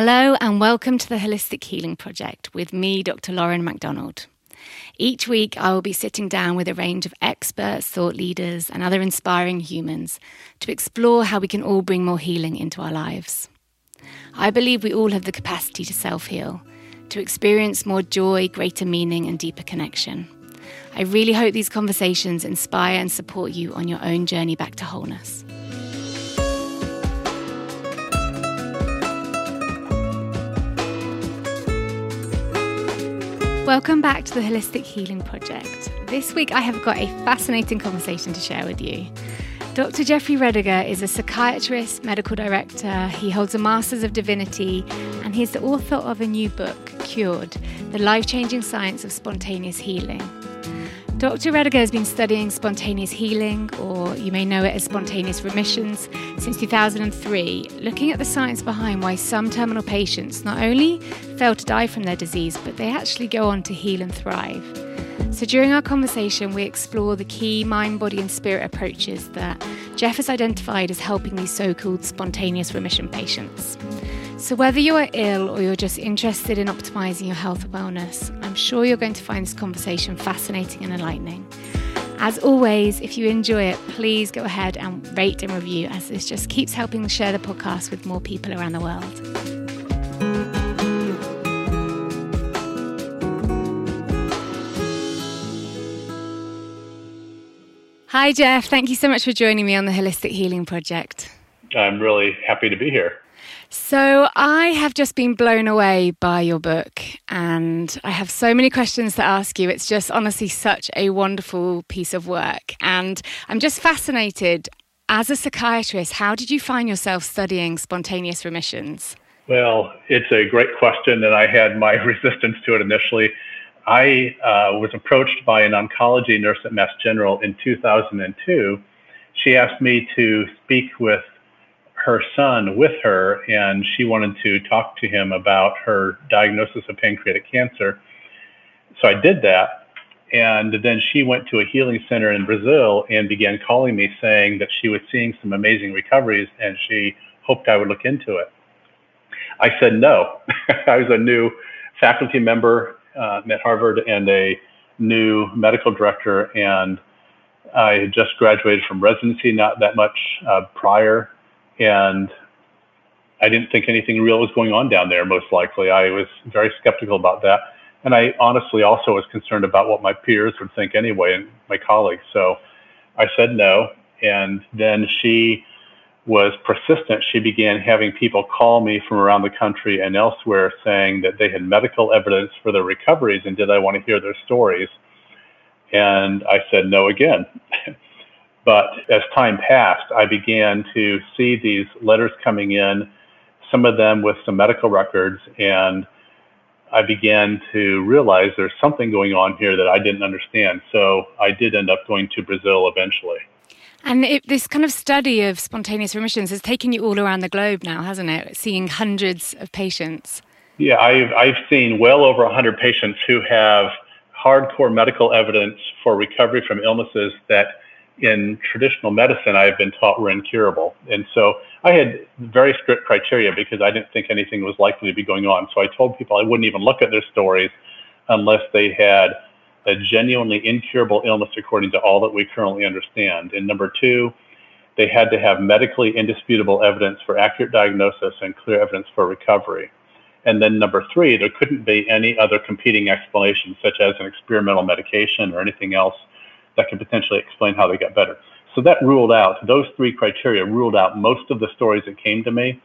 Hello, and welcome to the Holistic Healing Project with me, Dr. Lauren MacDonald. Each week, I will be sitting down with a range of experts, thought leaders, and other inspiring humans to explore how we can all bring more healing into our lives. I believe we all have the capacity to self heal, to experience more joy, greater meaning, and deeper connection. I really hope these conversations inspire and support you on your own journey back to wholeness. Welcome back to the Holistic Healing Project. This week I have got a fascinating conversation to share with you. Dr. Jeffrey Rediger is a psychiatrist, medical director. He holds a Master's of Divinity, and he's the author of a new book, Cured The Life Changing Science of Spontaneous Healing. Dr. Rediger has been studying spontaneous healing, or you may know it as spontaneous remissions, since 2003, looking at the science behind why some terminal patients not only fail to die from their disease, but they actually go on to heal and thrive. So, during our conversation, we explore the key mind, body, and spirit approaches that Jeff has identified as helping these so called spontaneous remission patients. So, whether you are ill or you're just interested in optimizing your health and wellness, I'm sure you're going to find this conversation fascinating and enlightening. As always, if you enjoy it, please go ahead and rate and review, as this just keeps helping to share the podcast with more people around the world. Hi, Jeff. Thank you so much for joining me on the Holistic Healing Project. I'm really happy to be here. So, I have just been blown away by your book, and I have so many questions to ask you. It's just honestly such a wonderful piece of work. And I'm just fascinated as a psychiatrist, how did you find yourself studying spontaneous remissions? Well, it's a great question, and I had my resistance to it initially. I uh, was approached by an oncology nurse at Mass General in 2002. She asked me to speak with her son with her, and she wanted to talk to him about her diagnosis of pancreatic cancer. So I did that. And then she went to a healing center in Brazil and began calling me saying that she was seeing some amazing recoveries and she hoped I would look into it. I said no. I was a new faculty member uh, at Harvard and a new medical director, and I had just graduated from residency not that much uh, prior and I didn't think anything real was going on down there, most likely. I was very skeptical about that. And I honestly also was concerned about what my peers would think anyway and my colleagues. So I said no. And then she was persistent. She began having people call me from around the country and elsewhere saying that they had medical evidence for their recoveries and did I want to hear their stories? And I said no again. But as time passed, I began to see these letters coming in, some of them with some medical records, and I began to realize there's something going on here that I didn't understand. So I did end up going to Brazil eventually. And it, this kind of study of spontaneous remissions has taken you all around the globe now, hasn't it? Seeing hundreds of patients. Yeah, I've, I've seen well over 100 patients who have hardcore medical evidence for recovery from illnesses that in traditional medicine, I have been taught were incurable. And so I had very strict criteria because I didn't think anything was likely to be going on. So I told people I wouldn't even look at their stories unless they had a genuinely incurable illness according to all that we currently understand. And number two, they had to have medically indisputable evidence for accurate diagnosis and clear evidence for recovery. And then number three, there couldn't be any other competing explanations, such as an experimental medication or anything else that could potentially explain how they got better. So that ruled out, those three criteria ruled out most of the stories that came to me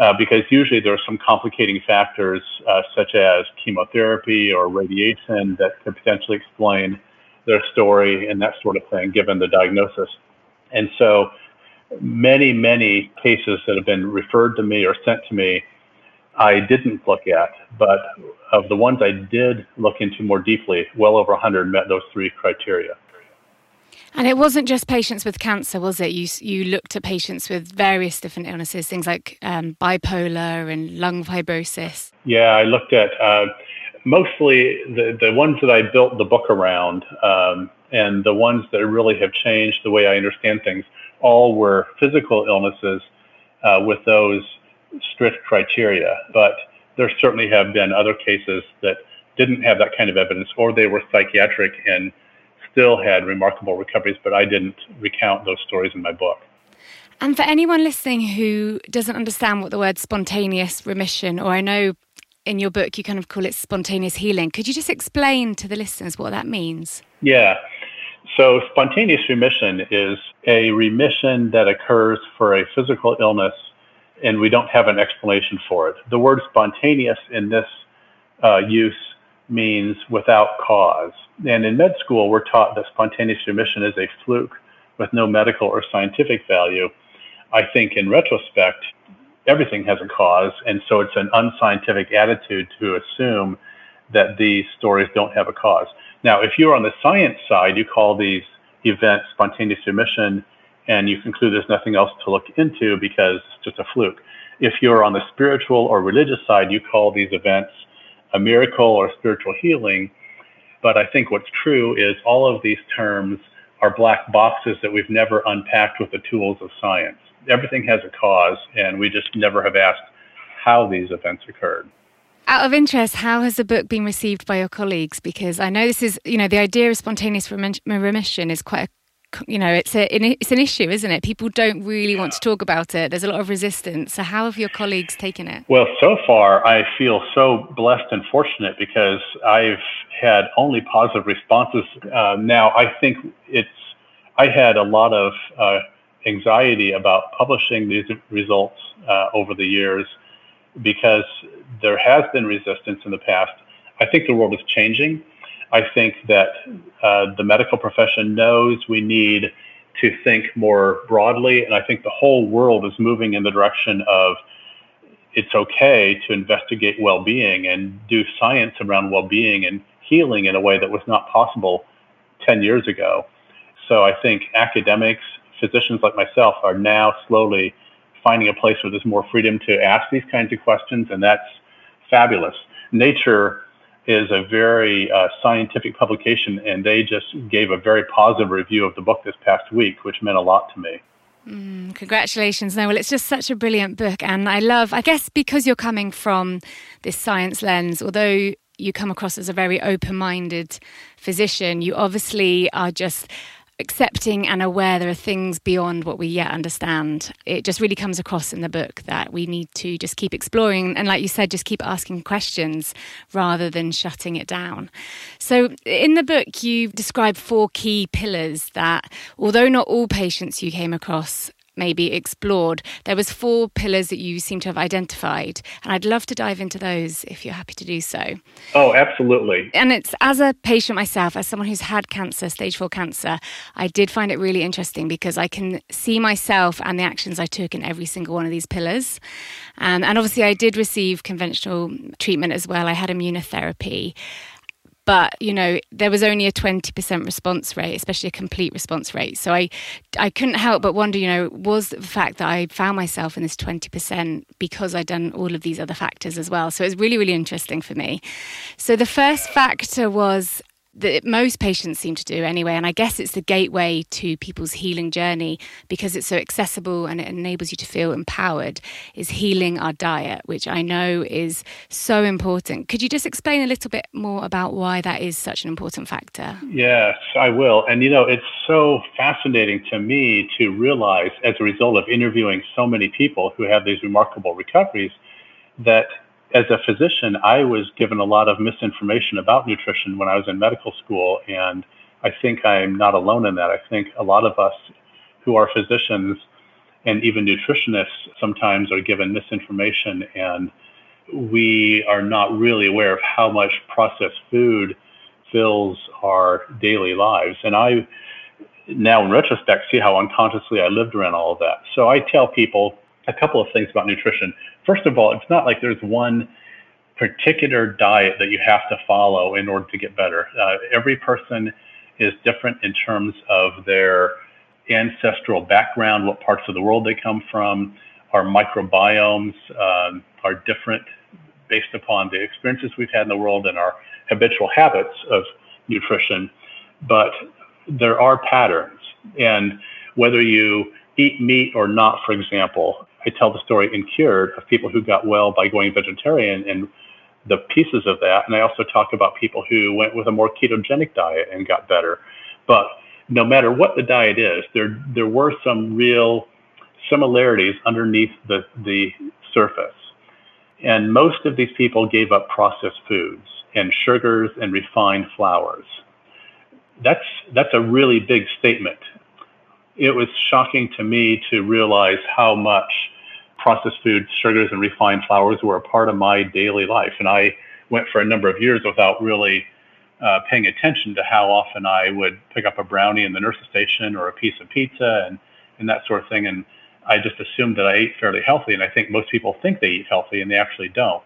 uh, because usually there are some complicating factors uh, such as chemotherapy or radiation that could potentially explain their story and that sort of thing given the diagnosis. And so many, many cases that have been referred to me or sent to me I didn't look at, but of the ones I did look into more deeply, well over 100 met those three criteria. And it wasn't just patients with cancer, was it? You you looked at patients with various different illnesses, things like um, bipolar and lung fibrosis. Yeah, I looked at uh, mostly the the ones that I built the book around, um, and the ones that really have changed the way I understand things. All were physical illnesses uh, with those strict criteria. But there certainly have been other cases that didn't have that kind of evidence, or they were psychiatric and still had remarkable recoveries, but I didn't recount those stories in my book. And for anyone listening who doesn't understand what the word spontaneous remission, or I know in your book you kind of call it spontaneous healing, could you just explain to the listeners what that means? Yeah. So, spontaneous remission is a remission that occurs for a physical illness, and we don't have an explanation for it. The word spontaneous in this uh, use means without cause. And in med school, we're taught that spontaneous remission is a fluke with no medical or scientific value. I think in retrospect, everything has a cause. And so it's an unscientific attitude to assume that these stories don't have a cause. Now, if you're on the science side, you call these events spontaneous remission and you conclude there's nothing else to look into because it's just a fluke. If you're on the spiritual or religious side, you call these events a miracle or spiritual healing. But I think what's true is all of these terms are black boxes that we've never unpacked with the tools of science. Everything has a cause, and we just never have asked how these events occurred. Out of interest, how has the book been received by your colleagues? Because I know this is, you know, the idea of spontaneous remission is quite a you know it's a it's an issue isn't it? People don't really want to talk about it. There's a lot of resistance. So how have your colleagues taken it? Well so far i feel so blessed and fortunate because i've had only positive responses. Uh, now i think it's i had a lot of uh, anxiety about publishing these results uh, over the years because there has been resistance in the past. I think the world is changing I think that uh, the medical profession knows we need to think more broadly, and I think the whole world is moving in the direction of it's okay to investigate well-being and do science around well-being and healing in a way that was not possible 10 years ago. So I think academics, physicians like myself, are now slowly finding a place where there's more freedom to ask these kinds of questions, and that's fabulous. Nature is a very uh, scientific publication, and they just gave a very positive review of the book this past week, which meant a lot to me. Mm, congratulations. Well, it's just such a brilliant book. And I love, I guess, because you're coming from this science lens, although you come across as a very open minded physician, you obviously are just accepting and aware there are things beyond what we yet understand. It just really comes across in the book that we need to just keep exploring and, like you said, just keep asking questions rather than shutting it down. So, in the book, you describe four key pillars that, although not all patients you came across maybe explored. There was four pillars that you seem to have identified, and I'd love to dive into those if you're happy to do so. Oh, absolutely. And it's as a patient myself, as someone who's had cancer, stage four cancer, I did find it really interesting because I can see myself and the actions I took in every single one of these pillars. Um, and obviously, I did receive conventional treatment as well. I had immunotherapy but you know there was only a 20% response rate especially a complete response rate. So i i couldn't help but wonder you know was the fact that i found myself in this 20% because i'd done all of these other factors as well? So it was really really interesting for me. So the first factor was that most patients seem to do anyway. And I guess it's the gateway to people's healing journey because it's so accessible and it enables you to feel empowered, is healing our diet, which I know is so important. Could you just explain a little bit more about why that is such an important factor? Yes, I will. And you know, it's so fascinating to me to realize as a result of interviewing so many people who have these remarkable recoveries that as a physician, I was given a lot of misinformation about nutrition when I was in medical school, and I think I'm not alone in that. I think a lot of us who are physicians and even nutritionists sometimes are given misinformation, and we are not really aware of how much processed food fills our daily lives. And I now, in retrospect, see how unconsciously I lived around all of that. So I tell people a couple of things about nutrition. First of all, it's not like there's one particular diet that you have to follow in order to get better. Uh, every person is different in terms of their ancestral background, what parts of the world they come from. Our microbiomes um, are different based upon the experiences we've had in the world and our habitual habits of nutrition. But there are patterns. And whether you eat meat or not, for example, I tell the story in Cured of people who got well by going vegetarian and the pieces of that. And I also talk about people who went with a more ketogenic diet and got better. But no matter what the diet is, there there were some real similarities underneath the, the surface. And most of these people gave up processed foods and sugars and refined flours. That's that's a really big statement. It was shocking to me to realize how much processed foods, sugars, and refined flours were a part of my daily life. And I went for a number of years without really uh, paying attention to how often I would pick up a brownie in the nurse's station or a piece of pizza and, and that sort of thing. And I just assumed that I ate fairly healthy. And I think most people think they eat healthy and they actually don't.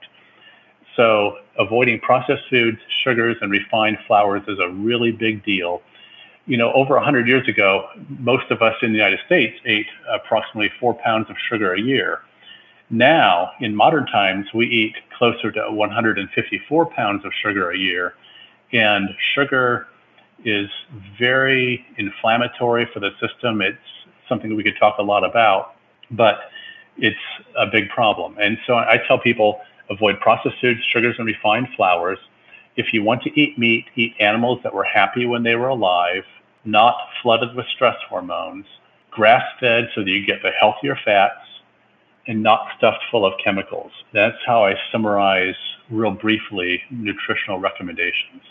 So avoiding processed foods, sugars, and refined flours is a really big deal. You know, over 100 years ago, most of us in the United States ate approximately four pounds of sugar a year. Now, in modern times, we eat closer to 154 pounds of sugar a year. And sugar is very inflammatory for the system. It's something we could talk a lot about, but it's a big problem. And so I tell people avoid processed foods, sugars, and refined flours. If you want to eat meat, eat animals that were happy when they were alive, not flooded with stress hormones, grass fed so that you get the healthier fats, and not stuffed full of chemicals. That's how I summarize, real briefly, nutritional recommendations.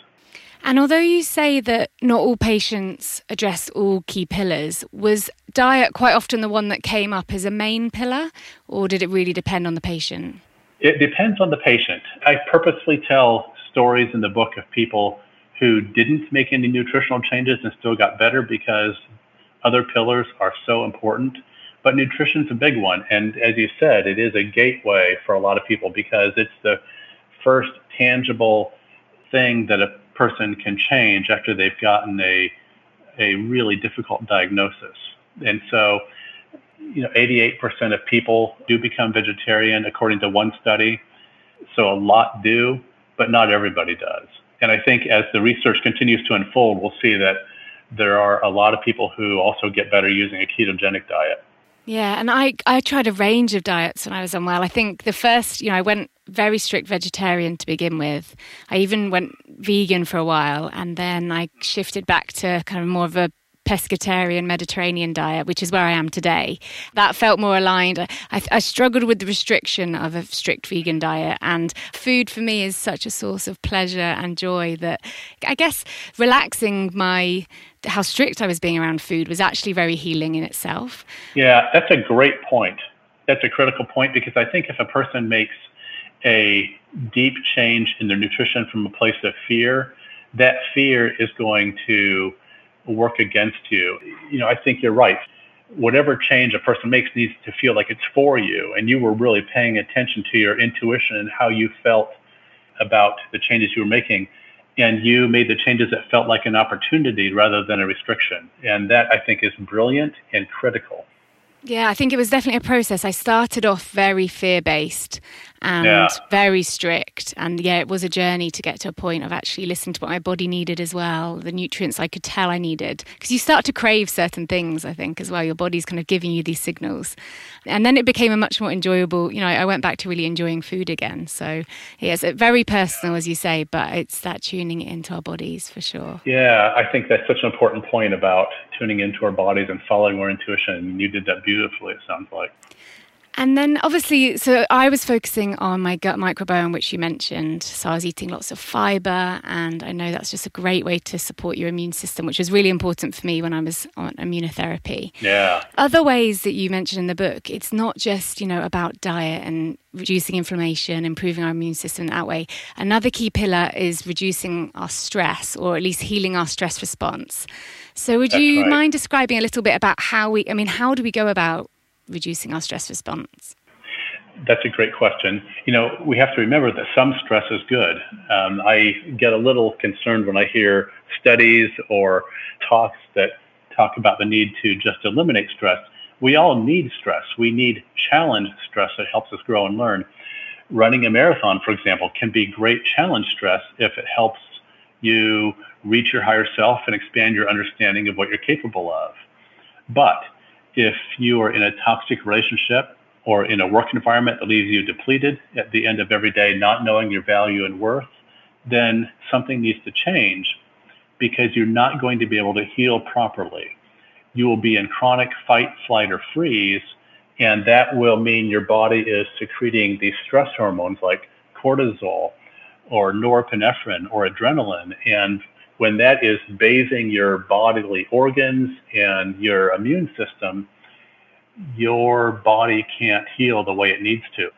And although you say that not all patients address all key pillars, was diet quite often the one that came up as a main pillar, or did it really depend on the patient? It depends on the patient. I purposely tell stories in the book of people who didn't make any nutritional changes and still got better because other pillars are so important. But nutrition's a big one. And as you said, it is a gateway for a lot of people because it's the first tangible thing that a person can change after they've gotten a, a really difficult diagnosis. And so, you know, 88% of people do become vegetarian according to one study. So a lot do, but not everybody does. And I think as the research continues to unfold, we'll see that there are a lot of people who also get better using a ketogenic diet. Yeah, and I I tried a range of diets when I was unwell. I think the first, you know, I went very strict vegetarian to begin with. I even went vegan for a while and then I shifted back to kind of more of a pescatarian Mediterranean diet, which is where I am today. That felt more aligned. I, I, struggled with the restriction of a strict vegan diet, and food for me is such a source of pleasure and joy that I guess relaxing my how strict I was being around food was actually very healing in itself. Yeah, that's a great point. That's a critical point because I think if a person makes a deep change in their nutrition from a place of fear, that fear is going to work against you. You know, I think you're right. Whatever change a person makes needs to feel like it's for you, and you were really paying attention to your intuition and how you felt about the changes you were making. And you made the changes that felt like an opportunity rather than a restriction. And that I think is brilliant and critical. Yeah, I think it was definitely a process. I started off very fear based and yeah. very strict. And yeah, it was a journey to get to a point of actually listening to what my body needed as well, the nutrients I could tell I needed. Because you start to crave certain things, I think, as well. Your body's kind of giving you these signals. And then it became a much more enjoyable, you know, I went back to really enjoying food again. So yeah, it's uh, very personal, as you say, but it's that tuning into our bodies for sure. Yeah, I think that's such an important point about tuning into our bodies and following our intuition. And you did that beautifully, it sounds like. And then obviously, so I was focusing on my gut microbiome, which you mentioned. So I was eating lots of fiber, and I know that's just a great way to support your immune system, which was really important for me when I was on immunotherapy. Yeah. Other ways that you mentioned in the book, it's not just, you know, about diet and reducing inflammation, improving our immune system that way. Another key pillar is reducing our stress, or at least healing our stress response. So would That's you right. mind describing a little bit about how we, I mean, how do we go about reducing our stress response? That's a great question. You know, we have to remember that some stress is good. Um, I get a little concerned when I hear studies or talks that talk about the need to just eliminate stress. We all need stress. We need challenge stress that helps us grow and learn. Running a marathon, for example, can be great challenge stress if it helps you reach your higher self and expand your understanding of what you're capable of. But if you are in a toxic relationship or in a work environment that leaves you depleted at the end of every day, not knowing your value and worth, then something needs to change because you're not going to be able to heal properly. You will be in chronic fight, flight, or freeze, and that will mean your body is secreting these stress hormones like cortisol or norepinephrine or adrenaline. And when that is bathing your bodily organs and your immune system, your body can't heal the way it needs to.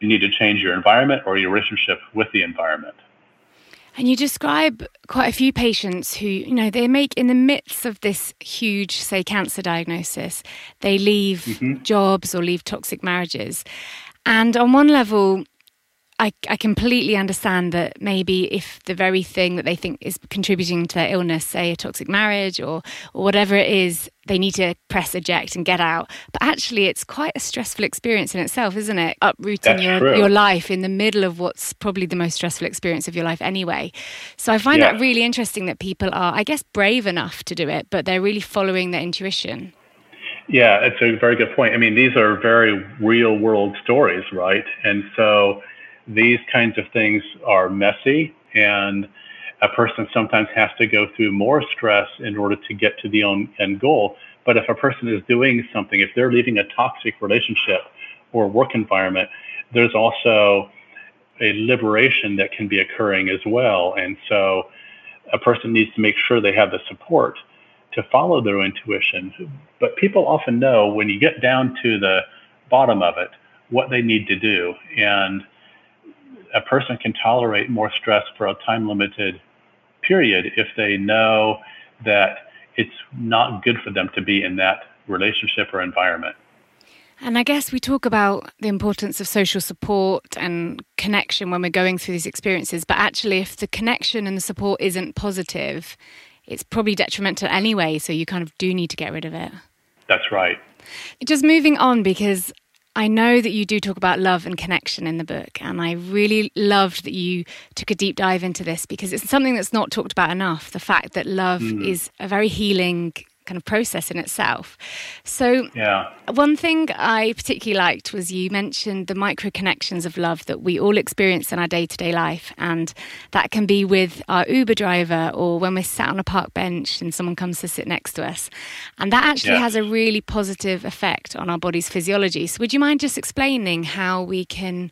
You need to change your environment or your relationship with the environment. And you describe quite a few patients who, you know, they make in the midst of this huge, say, cancer diagnosis, they leave mm-hmm. jobs or leave toxic marriages. And on one level, I, I completely understand that maybe if the very thing that they think is contributing to their illness, say a toxic marriage or, or whatever it is, they need to press eject and get out. But actually, it's quite a stressful experience in itself, isn't it? Uprooting your, your life in the middle of what's probably the most stressful experience of your life anyway. So I find yeah. that really interesting that people are, I guess, brave enough to do it, but they're really following their intuition. Yeah, it's a very good point. I mean, these are very real world stories, right? And so these kinds of things are messy and a person sometimes has to go through more stress in order to get to the end goal. But if a person is doing something, if they're leaving a toxic relationship or work environment, there's also a liberation that can be occurring as well. And so a person needs to make sure they have the support to follow their intuition. But people often know when you get down to the bottom of it what they need to do. And a person can tolerate more stress for a time limited period if they know that it's not good for them to be in that relationship or environment. And I guess we talk about the importance of social support and connection when we're going through these experiences, but actually, if the connection and the support isn't positive, it's probably detrimental anyway. So you kind of do need to get rid of it. That's right. Just moving on, because I know that you do talk about love and connection in the book, and I really loved that you took a deep dive into this because it's something that's not talked about enough. The fact that love mm. is a very healing kind of process in itself. So, yeah. one thing I particularly liked was you mentioned the micro connections of love that we all experience in our day to day life. And that can be with our Uber driver or when we're sat on a park bench and someone comes to sit next to us. And that actually yeah. has a really positive effect on our body's physiology. So, would you mind just explaining how we can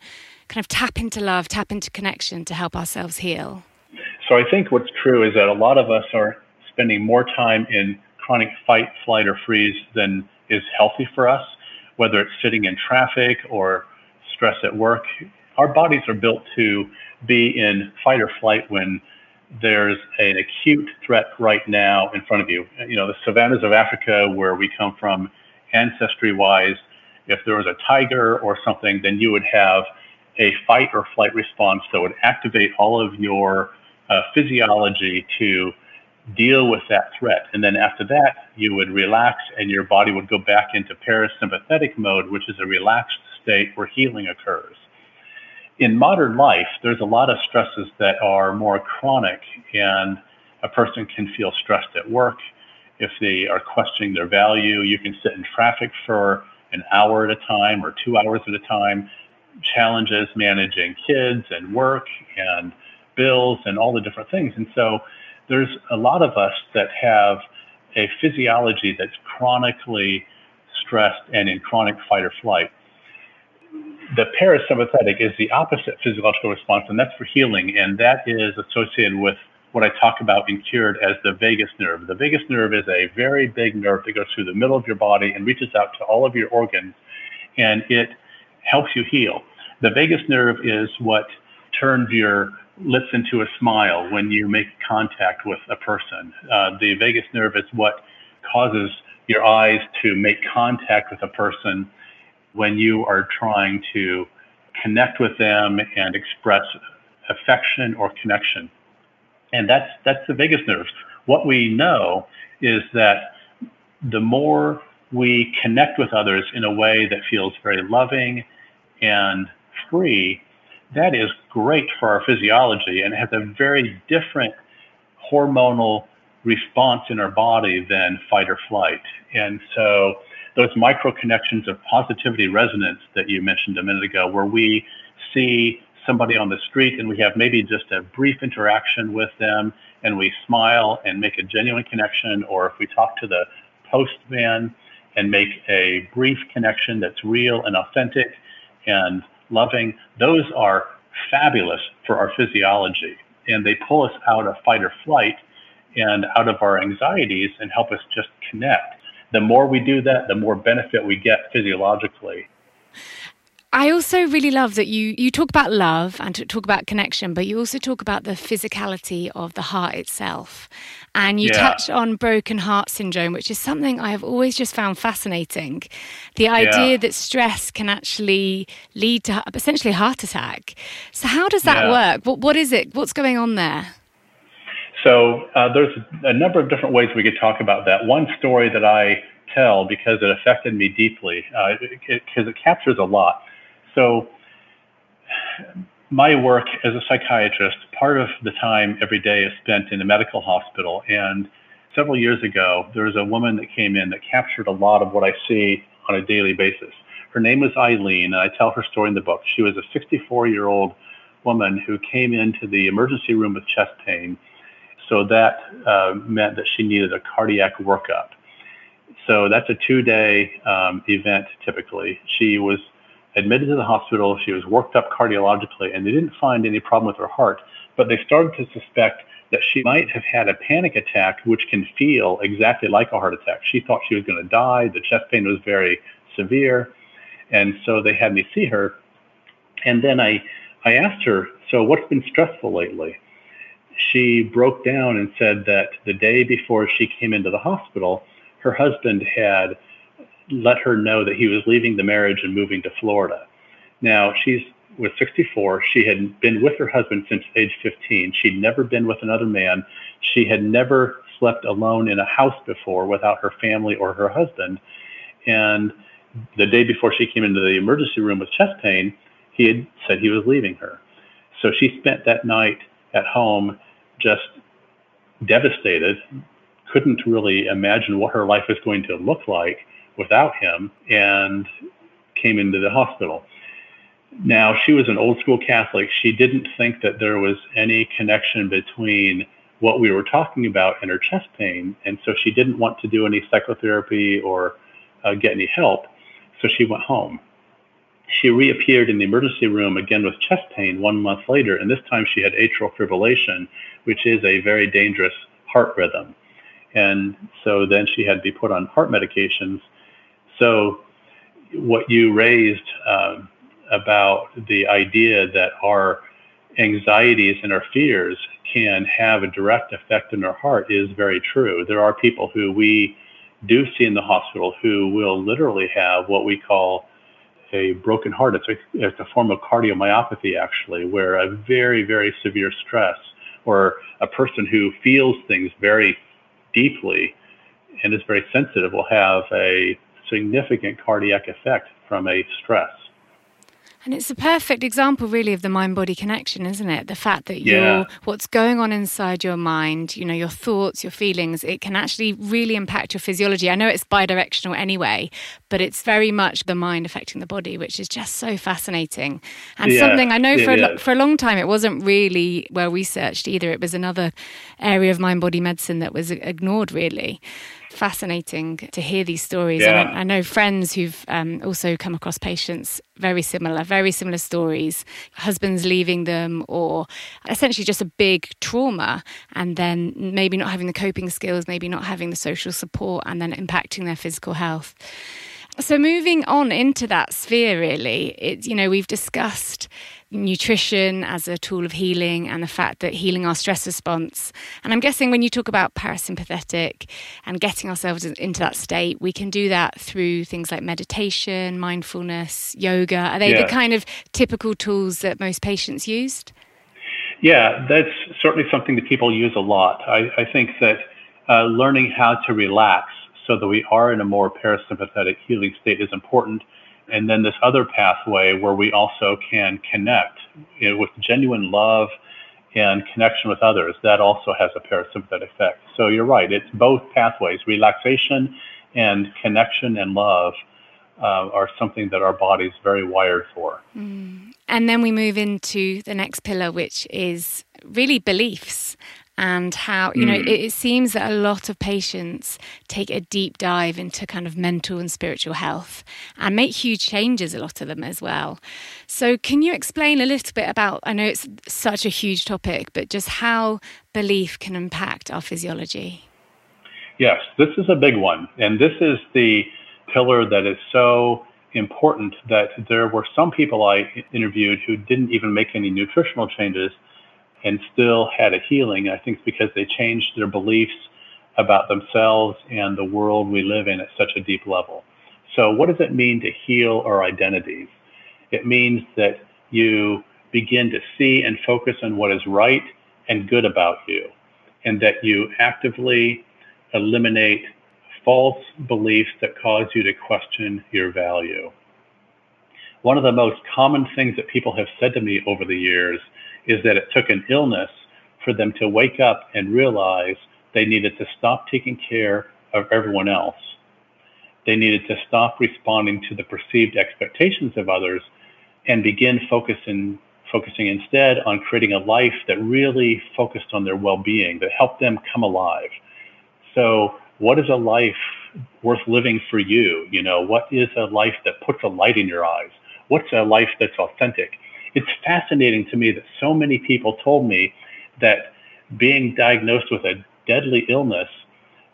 kind of tap into love, tap into connection to help ourselves heal? So, I think what's true is that a lot of us are spending more time in chronic fight, flight, or freeze than is healthy for us, whether it's sitting in traffic or stress at work. Our bodies are built to be in fight or flight when there's an acute threat right now in front of you. You know, the savannas of Africa, where we come from ancestry wise, if there was a tiger or something, then you would have a fight or flight response that would activate all of your uh, physiology to deal with that threat. And then after that, you would relax and your body would go back into parasympathetic mode, which is a relaxed state where healing occurs. In modern life, there's a lot of stresses that are more chronic, and a person can feel stressed at work. If they are questioning their value, you can sit in traffic for an hour at a time or two hours at a time. Challenges managing kids and work and bills and all the different things. And so there's a lot of us that have a physiology that's chronically stressed and in chronic fight or flight. The parasympathetic is the opposite physiological response, and that's for healing, and that is associated with what I talk about in Cured as the vagus nerve. The vagus nerve is a very big nerve that goes through the middle of your body and reaches out to all of your organs, and it helps you heal. The vagus nerve is what turns your lips into a smile when you make contact with a person. Uh, the vagus nerve is what causes your eyes to make contact with a person when you are trying to connect with them and express affection or connection. And that's that's the vagus nerve. What we know is that the more we connect with others in a way that feels very loving and free, that is great for our physiology and has a very different hormonal response in our body than fight or flight. And so those micro connections of positivity resonance that you mentioned a minute ago, where we see somebody on the street and we have maybe just a brief interaction with them and we smile and make a genuine connection, or if we talk to the postman and make a brief connection that's real and authentic and loving, those are fabulous for our physiology. And they pull us out of fight or flight and out of our anxieties and help us just connect. The more we do that, the more benefit we get physiologically. I also really love that you you talk about love and talk about connection, but you also talk about the physicality of the heart itself. And you yeah. touch on broken heart syndrome, which is something I have always just found fascinating. The idea yeah. that stress can actually lead to essentially heart attack. So how does that yeah. work? What what is it? What's going on there? So uh, there's a number of different ways we could talk about that. One story that I tell because it affected me deeply because uh, it, it, it captures a lot so, my work as a psychiatrist, part of the time every day is spent in a medical hospital. And several years ago, there was a woman that came in that captured a lot of what I see on a daily basis. Her name was Eileen, and I tell her story in the book. She was a 64 year old woman who came into the emergency room with chest pain. So that uh, meant that she needed a cardiac workup. So that's a two day um, event typically. She was admitted to the hospital. She was worked up cardiologically, and they didn't find any problem with her heart, but they started to suspect that she might have had a panic attack, which can feel exactly like a heart attack. She thought she was going to die. The chest pain was very severe, and so they had me see her. And then I, I asked her, "So what's been stressful lately?" She broke down and said that the day before she came into the hospital, her husband had let her know that he was leaving the marriage and moving to Florida. Now, she's was 64. She had been with her husband since age 15. She'd never been with another man. She had never slept alone in a house before without her family or her husband. And the day before she came into the emergency room with chest pain, he had said he was leaving her. So she spent that night at home just devastated, couldn't really imagine what her life was going to look like without him and came into the hospital. Now, she was an old school Catholic. She didn't think that there was any connection between what we were talking about and her chest pain. And so she didn't want to do any psychotherapy or uh, get any help. So she went home. She reappeared in the emergency room again with chest pain one month later. And this time she had atrial fibrillation, which is a very dangerous heart rhythm. And so then she had to be put on heart medications so, what you raised um, about the idea that our anxieties and our fears can have a direct effect on our heart is very true. There are people who we do see in the hospital who will literally have what we call a broken heart. It's a, it's a form of cardiomyopathy, actually, where a very, very severe stress or a person who feels things very deeply and is very sensitive will have a significant cardiac effect from a stress. And it's a perfect example, really, of the mind body connection, isn't it? The fact that yeah. what's going on inside your mind, you know, your thoughts, your feelings, it can actually really impact your physiology. I know it's bidirectional anyway, but it's very much the mind affecting the body, which is just so fascinating. And yeah, something I know for a, for a long time, it wasn't really well researched either. It was another area of mind body medicine that was ignored, really fascinating to hear these stories. Yeah. And I, I, know friends who've um, also come across patients very similar, very similar stories. Husbands leaving them, or essentially just a big trauma, and then maybe not having the coping skills, maybe not having the social support, and then impacting their physical health. So moving on into that sphere, really, it, you know, we've discussed nutrition as a tool of healing and the fact that healing our stress response. And I'm guessing when you talk about parasympathetic and getting ourselves into that state, we can do that through things like meditation, mindfulness, yoga. Are they yeah. the kind of typical tools that most patients used? Yeah, that's certainly something that people use a lot. I, I think that uh, learning how to relax so that we are in a more parasympathetic healing state is important. And then this other pathway where we also can connect you know, with genuine love and connection with others, that also has a parasympathetic effect. So you're right, it's both pathways, relaxation and connection and love uh, are something that our body's very wired for. Mm. And then we move into the next pillar, which is really beliefs and how you know mm. it, it, seems that a lot of patients take a deep dive into kind of mental and spiritual health and make huge changes a lot of them as well so can you explain a little bit about i know it's such a huge topic but just how belief can impact our physiology yes this is a big one and this is the pillar that is so important that there were some people i interviewed who didn't even make any nutritional changes and still had a healing. I think it's because they changed their beliefs about themselves and the world we live in at such a deep level. So, what does it mean to heal our identities? It means that you begin to see and focus on what is right and good about you, and that you actively eliminate false beliefs that cause you to question your value. One of the most common things that people have said to me over the years is that it took an illness for them to wake up and realize they needed to stop taking care of everyone else. They needed to stop responding to the perceived expectations of others and begin focusing focusing instead on creating a life that really focused on their well-being, that helped them come alive. So, what is a life worth living for you? You know, what is a life that puts a light in your eyes? What's a life that's authentic? It's fascinating to me that so many people told me that being diagnosed with a deadly illness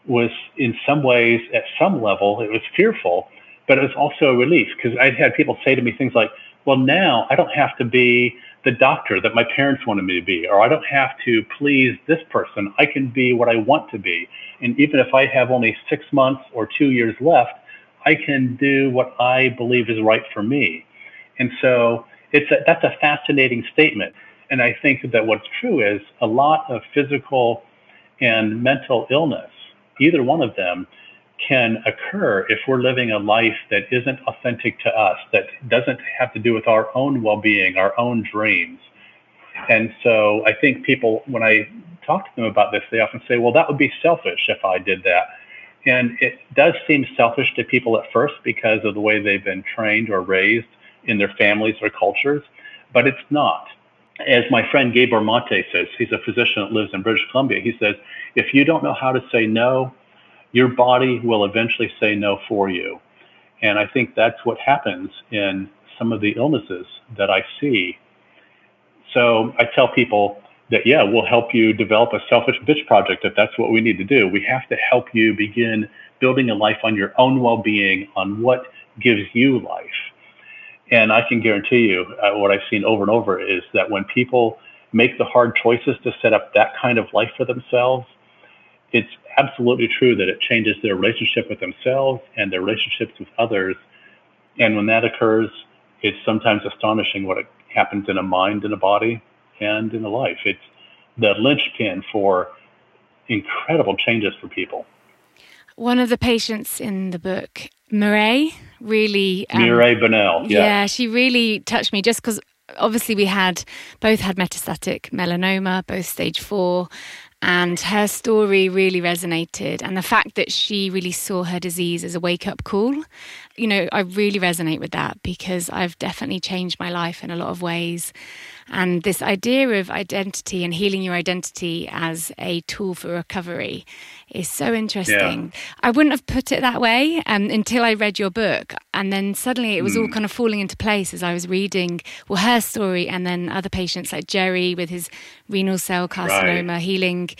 was in some ways at some level it was fearful but it was also a relief because i'd had people say to me things like well now i don't have to be the doctor that my parents wanted me to be or i don't have to please this person. I can be what i want to be. And even if i have only six months or two years left i can do what i believe is right for me. And so it's a, that's a fascinating statement. And I think that what's true is a lot of physical and mental illness, either one of them, can occur if we're living a life that isn't authentic to us, that doesn't have to do with our own well being, our own dreams. And so I think people, when I talk to them about this, they often say, well, that would be selfish if I did that. And it does seem selfish to people at first because of the way they've been trained or raised in their families or cultures, but it's not. As my friend Gabor Maté says, he's a physician that lives in British Columbia. He says, if you don't know how to say no, your body will eventually say no for you. And I think that's what happens in some of the illnesses that I see. So I tell people that, yeah, we'll help you develop a selfish bitch project if that's what we need to do. We have to help you begin building a life on your own well being, on what gives you life. And I can guarantee you, uh, what I've seen over and over is that when people make the hard choices to set up that kind of life for themselves, it's absolutely true that it changes their relationship with themselves and their relationships with others. And when that occurs, it's sometimes astonishing what happens in a mind, in a body, and in a life. It's the linchpin for incredible changes for people. One of the patients in the book Mireille really. Um, Mireille Bonnell. Yeah. yeah, she really touched me just because obviously we had both had metastatic melanoma, both stage four, and her story really resonated. And the fact that she really saw her disease as a wake up call, you know, I really resonate with that because I've definitely changed my life in a lot of ways. And this idea of identity and healing your identity as a tool for recovery is so interesting. Yeah. I wouldn't have put it that way um, until I read your book. And then suddenly it was mm. all kind of falling into place as I was reading, well, her story and then other patients like Jerry with his renal cell carcinoma right. healing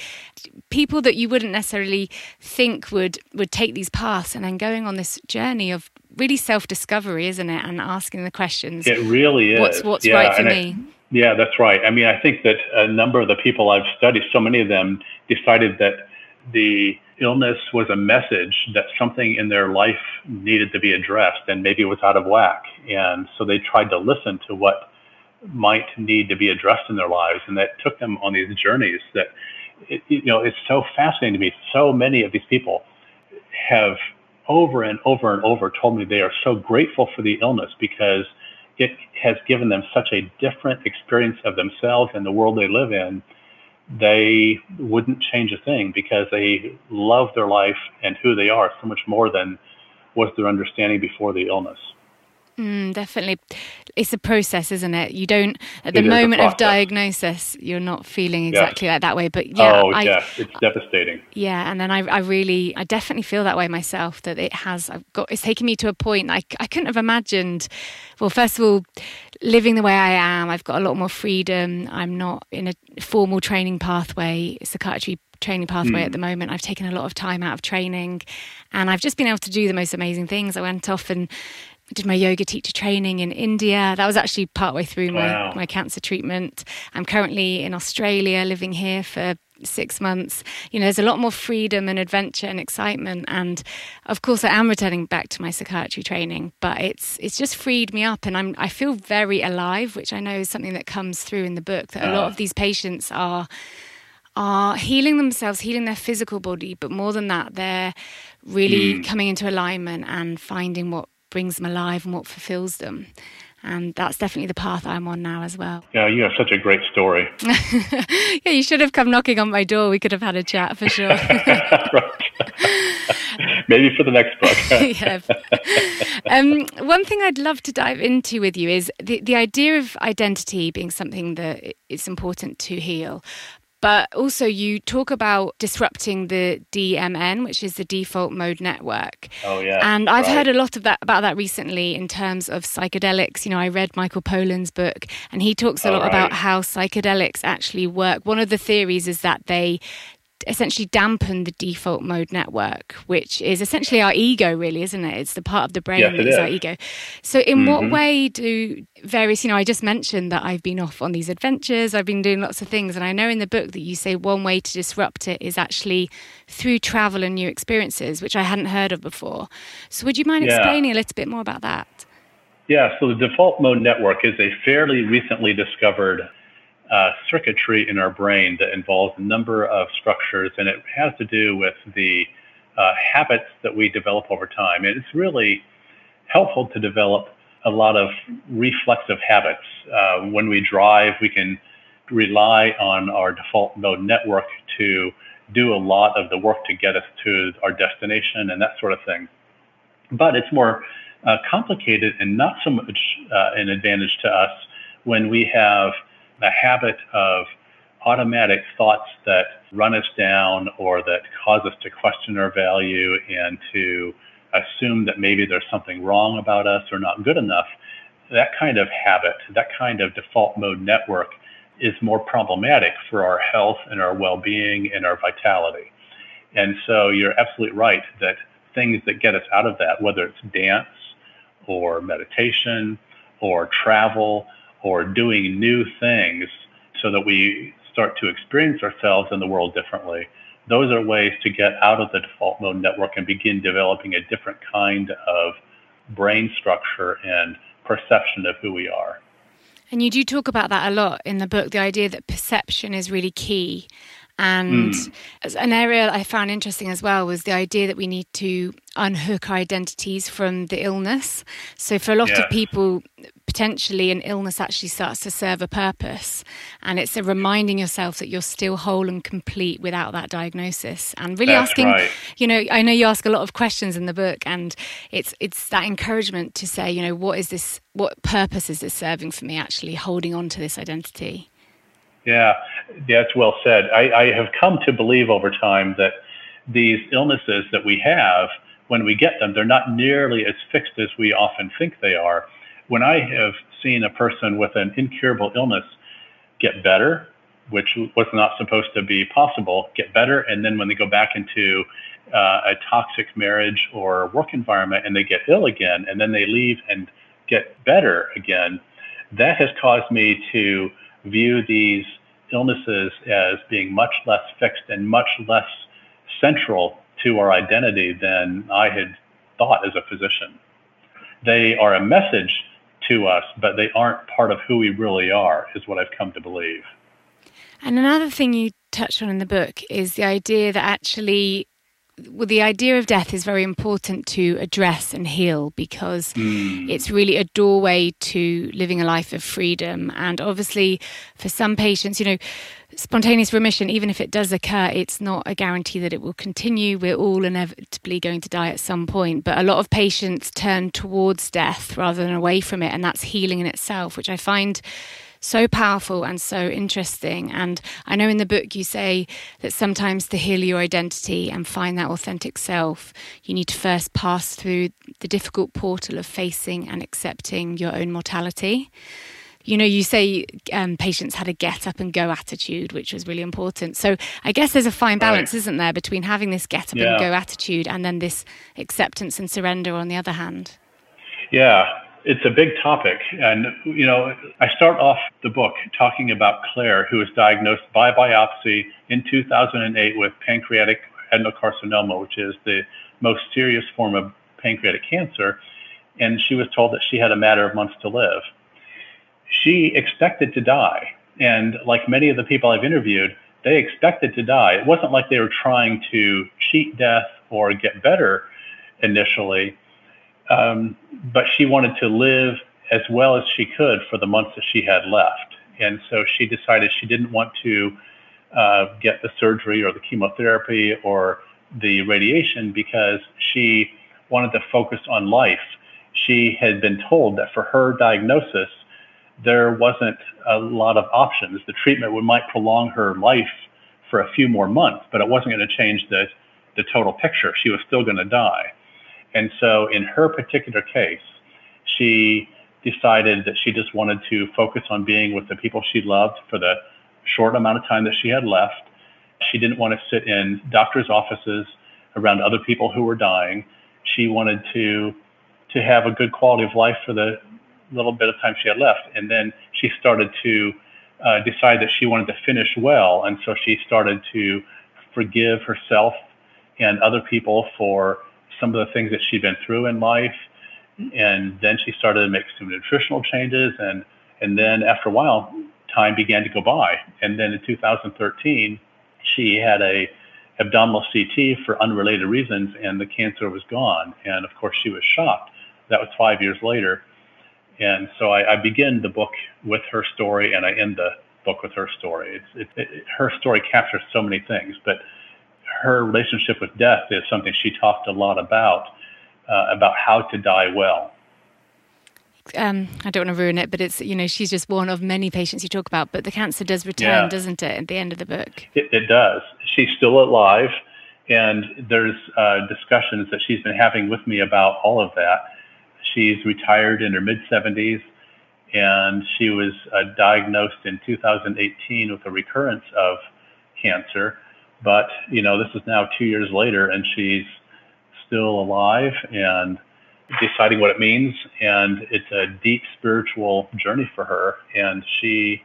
people that you wouldn't necessarily think would would take these paths and then going on this journey of really self discovery, isn't it? And asking the questions. It really is. What's what's yeah, right for me? Yeah, that's right. I mean, I think that a number of the people I've studied, so many of them decided that the illness was a message that something in their life needed to be addressed and maybe it was out of whack. And so they tried to listen to what might need to be addressed in their lives. And that took them on these journeys that, it, you know, it's so fascinating to me. So many of these people have over and over and over told me they are so grateful for the illness because it has given them such a different experience of themselves and the world they live in they wouldn't change a thing because they love their life and who they are so much more than was their understanding before the illness. Mm, definitely. It's a process, isn't it? You don't, at the moment of diagnosis, you're not feeling exactly yes. like that way. But yeah. Oh, I, yeah. It's devastating. Yeah. And then I, I really, I definitely feel that way myself that it has, I've got, it's taken me to a point I, I couldn't have imagined. Well, first of all, living the way I am, I've got a lot more freedom. I'm not in a formal training pathway, psychiatry training pathway mm. at the moment. I've taken a lot of time out of training and I've just been able to do the most amazing things. I went off and did my yoga teacher training in India. That was actually partway through my, wow. my cancer treatment. I'm currently in Australia, living here for six months. You know, there's a lot more freedom and adventure and excitement. And of course, I am returning back to my psychiatry training, but it's it's just freed me up, and I'm I feel very alive, which I know is something that comes through in the book. That a lot of these patients are are healing themselves, healing their physical body, but more than that, they're really mm. coming into alignment and finding what brings them alive and what fulfills them. And that's definitely the path I'm on now as well. Yeah, you have such a great story. yeah, you should have come knocking on my door. We could have had a chat for sure. Maybe for the next book. yeah. Um, one thing I'd love to dive into with you is the, the idea of identity being something that it's important to heal, but also, you talk about disrupting the DMN, which is the default mode network. Oh yeah, and I've right. heard a lot of that about that recently in terms of psychedelics. You know, I read Michael Pollan's book, and he talks a oh, lot right. about how psychedelics actually work. One of the theories is that they essentially dampen the default mode network, which is essentially our ego, really, isn't it? It's the part of the brain that is our ego. So, in mm-hmm. what way do various, you know, I just mentioned that I've been off on these adventures, I've been doing lots of things, and I know in the book that you say one way to disrupt it is actually through travel and new experiences, which I hadn't heard of before. So, would you mind yeah. explaining a little bit more about that? Yeah, so the default mode network is a fairly recently discovered uh, circuitry in our brain that involves a number of structures, and it has to do with the uh, habits that we develop over time. And it's really helpful to develop a lot of reflexive habits. Uh, when we drive, we can rely on our default mode network to do a lot of the work to get us to our destination and that sort of thing. But it's more uh, complicated and not so much uh, an advantage to us when we have the habit of automatic thoughts that run us down or that cause us to question our value and to assume that maybe there's something wrong about us or not good enough, that kind of habit, that kind of default mode network is more problematic for our health and our well being and our vitality. And so you're absolutely right that things that get us out of that, whether it's dance or meditation or travel or doing new things so that we start to experience ourselves in the world differently. Those are ways to get out of the default mode network and begin developing a different kind of brain structure and perception of who we are. And you do talk about that a lot in the book the idea that perception is really key. And mm. an area I found interesting as well was the idea that we need to unhook our identities from the illness. So, for a lot of people, potentially an illness actually starts to serve a purpose. And it's a reminding yourself that you're still whole and complete without that diagnosis. And really That's asking, right. you know, I know you ask a lot of questions in the book, and it's it's that encouragement to say, you know, what is this what purpose is this serving for me actually holding on to this identity? Yeah, that's well said. I, I have come to believe over time that these illnesses that we have, when we get them, they're not nearly as fixed as we often think they are when I have seen a person with an incurable illness get better, which was not supposed to be possible, get better, and then when they go back into uh, a toxic marriage or work environment and they get ill again, and then they leave and get better again, that has caused me to view these illnesses as being much less fixed and much less central to our identity than I had thought as a physician. They are a message to us, but they aren't part of who we really are, is what I've come to believe. And another thing you touch on in the book is the idea that actually well, the idea of death is very important to address and heal because mm. it's really a doorway to living a life of freedom. And obviously, for some patients, you know, spontaneous remission, even if it does occur, it's not a guarantee that it will continue. We're all inevitably going to die at some point. But a lot of patients turn towards death rather than away from it. And that's healing in itself, which I find so powerful and so interesting. And I know in the book you say that sometimes to heal your identity and find that authentic self, you need to first pass through the difficult portal of facing and accepting your own mortality. You know, you say um, patients had a get up and go attitude, which was really important. So I guess there's a fine balance, right. isn't there, between having this get up yeah. and go attitude and then this acceptance and surrender on the other hand? Yeah, it's a big topic. And, you know, I start off the book talking about Claire, who was diagnosed by biopsy in 2008 with pancreatic adenocarcinoma, which is the most serious form of pancreatic cancer. And she was told that she had a matter of months to live. She expected to die. And like many of the people I've interviewed, they expected to die. It wasn't like they were trying to cheat death or get better initially um, but she wanted to live as well as she could for the months that she had left. And so she decided she didn't want to uh, get the surgery or the chemotherapy or the radiation because she wanted to focus on life. She had been told that for her diagnosis, there wasn't a lot of options. The treatment would, might prolong her life for a few more months, but it wasn't going to change the, the total picture. She was still going to die. And so in her particular case, she decided that she just wanted to focus on being with the people she loved for the short amount of time that she had left. She didn't want to sit in doctors' offices around other people who were dying. She wanted to to have a good quality of life for the little bit of time she had left. And then she started to uh, decide that she wanted to finish well. And so she started to forgive herself and other people for some of the things that she'd been through in life. And then she started to make some nutritional changes. And, and then after a while, time began to go by. And then in 2013, she had a abdominal CT for unrelated reasons, and the cancer was gone. And of course, she was shocked. That was five years later. And so I, I begin the book with her story, and I end the book with her story. It's, it, it, her story captures so many things, but her relationship with death is something she talked a lot about, uh, about how to die well. Um, I don't want to ruin it, but it's you know she's just one of many patients you talk about. But the cancer does return, yeah. doesn't it, at the end of the book? It, it does. She's still alive, and there's uh, discussions that she's been having with me about all of that. She's retired in her mid 70s, and she was uh, diagnosed in 2018 with a recurrence of cancer. But, you know, this is now two years later and she's still alive and deciding what it means. And it's a deep spiritual journey for her. And she,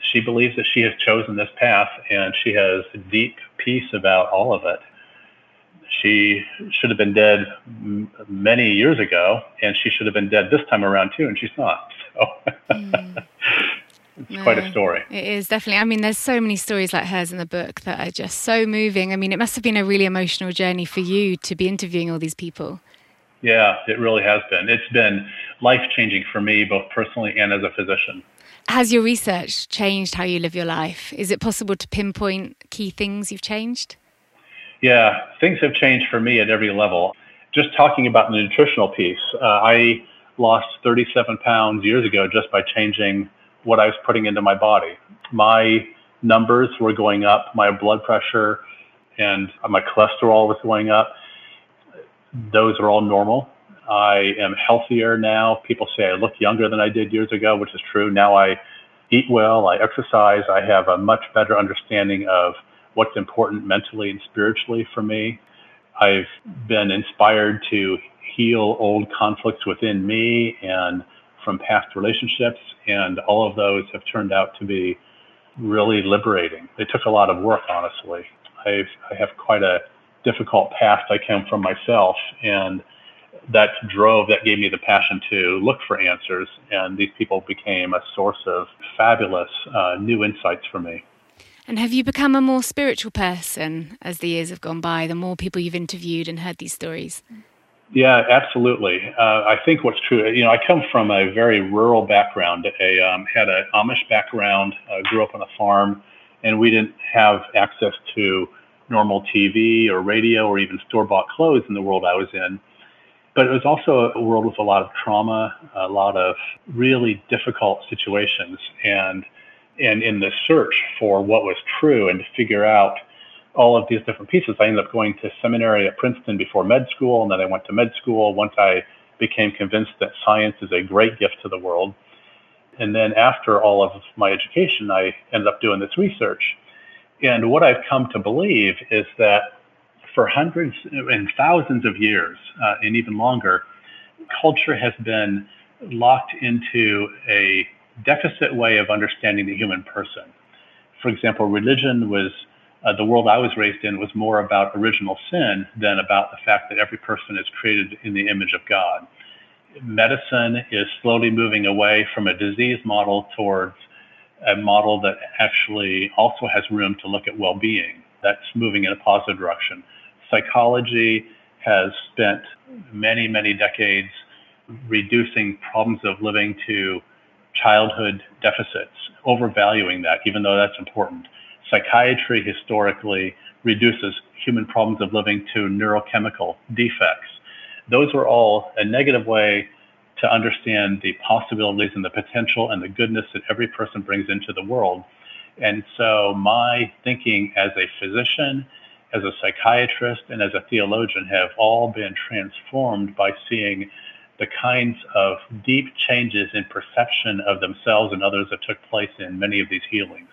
she believes that she has chosen this path and she has deep peace about all of it. She should have been dead m- many years ago, and she should have been dead this time around too, and she's not. So. Mm. It's no, quite a story. It is definitely. I mean, there's so many stories like hers in the book that are just so moving. I mean, it must have been a really emotional journey for you to be interviewing all these people. Yeah, it really has been. It's been life changing for me, both personally and as a physician. Has your research changed how you live your life? Is it possible to pinpoint key things you've changed? Yeah, things have changed for me at every level. Just talking about the nutritional piece, uh, I lost 37 pounds years ago just by changing what I was putting into my body. My numbers were going up, my blood pressure and my cholesterol was going up. Those are all normal. I am healthier now. People say I look younger than I did years ago, which is true. Now I eat well, I exercise, I have a much better understanding of what's important mentally and spiritually for me. I've been inspired to heal old conflicts within me and from past relationships, and all of those have turned out to be really liberating. They took a lot of work, honestly. I've, I have quite a difficult past I came from myself, and that drove, that gave me the passion to look for answers, and these people became a source of fabulous uh, new insights for me. And have you become a more spiritual person as the years have gone by, the more people you've interviewed and heard these stories? Yeah, absolutely. Uh, I think what's true, you know, I come from a very rural background. I um, had an Amish background, uh, grew up on a farm, and we didn't have access to normal TV or radio or even store bought clothes in the world I was in. But it was also a world with a lot of trauma, a lot of really difficult situations. And, and in the search for what was true and to figure out all of these different pieces. I ended up going to seminary at Princeton before med school, and then I went to med school once I became convinced that science is a great gift to the world. And then after all of my education, I ended up doing this research. And what I've come to believe is that for hundreds and thousands of years, uh, and even longer, culture has been locked into a deficit way of understanding the human person. For example, religion was uh, the world I was raised in was more about original sin than about the fact that every person is created in the image of God. Medicine is slowly moving away from a disease model towards a model that actually also has room to look at well being. That's moving in a positive direction. Psychology has spent many, many decades reducing problems of living to childhood deficits, overvaluing that, even though that's important psychiatry historically reduces human problems of living to neurochemical defects. Those were all a negative way to understand the possibilities and the potential and the goodness that every person brings into the world. And so my thinking as a physician, as a psychiatrist, and as a theologian have all been transformed by seeing the kinds of deep changes in perception of themselves and others that took place in many of these healings.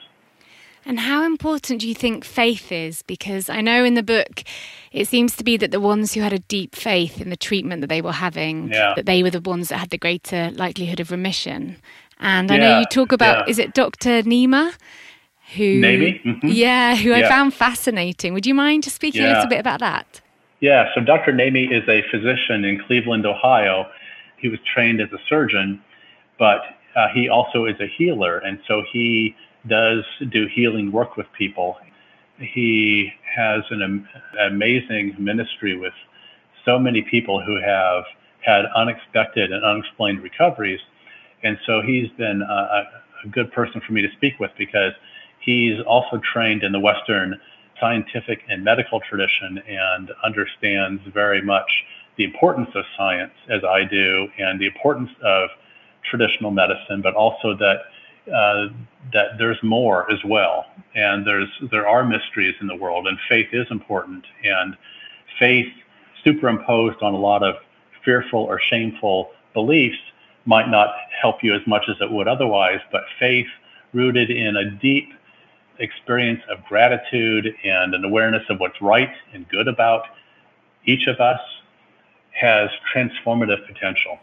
And how important do you think faith is? Because I know in the book it seems to be that the ones who had a deep faith in the treatment that they were having, yeah. that they were the ones that had the greater likelihood of remission. And I know you talk about, yeah. is it Dr. Nemeh? Who, mm-hmm. Yeah, who I found fascinating. Would you mind just speaking a little bit about that? Yeah, so Dr. Nemeh is a physician in Cleveland, Ohio. He was trained as a surgeon, but uh, he also is a healer. And so he does do healing work with people. He has an am- amazing ministry with so many people who have had unexpected and unexplained recoveries. And so he's been a, a good person for me to speak with because he's also trained in the Western scientific and medical tradition and understands very much the importance of science as I do and the importance of traditional medicine, but also that uh, that there's more as well, and there's there are mysteries in the world, and faith is important, and faith superimposed on a lot of fearful or shameful beliefs might not help you as much as it would otherwise, but faith rooted in a deep experience of gratitude and an awareness of what's right and good about each of us has transformative potential.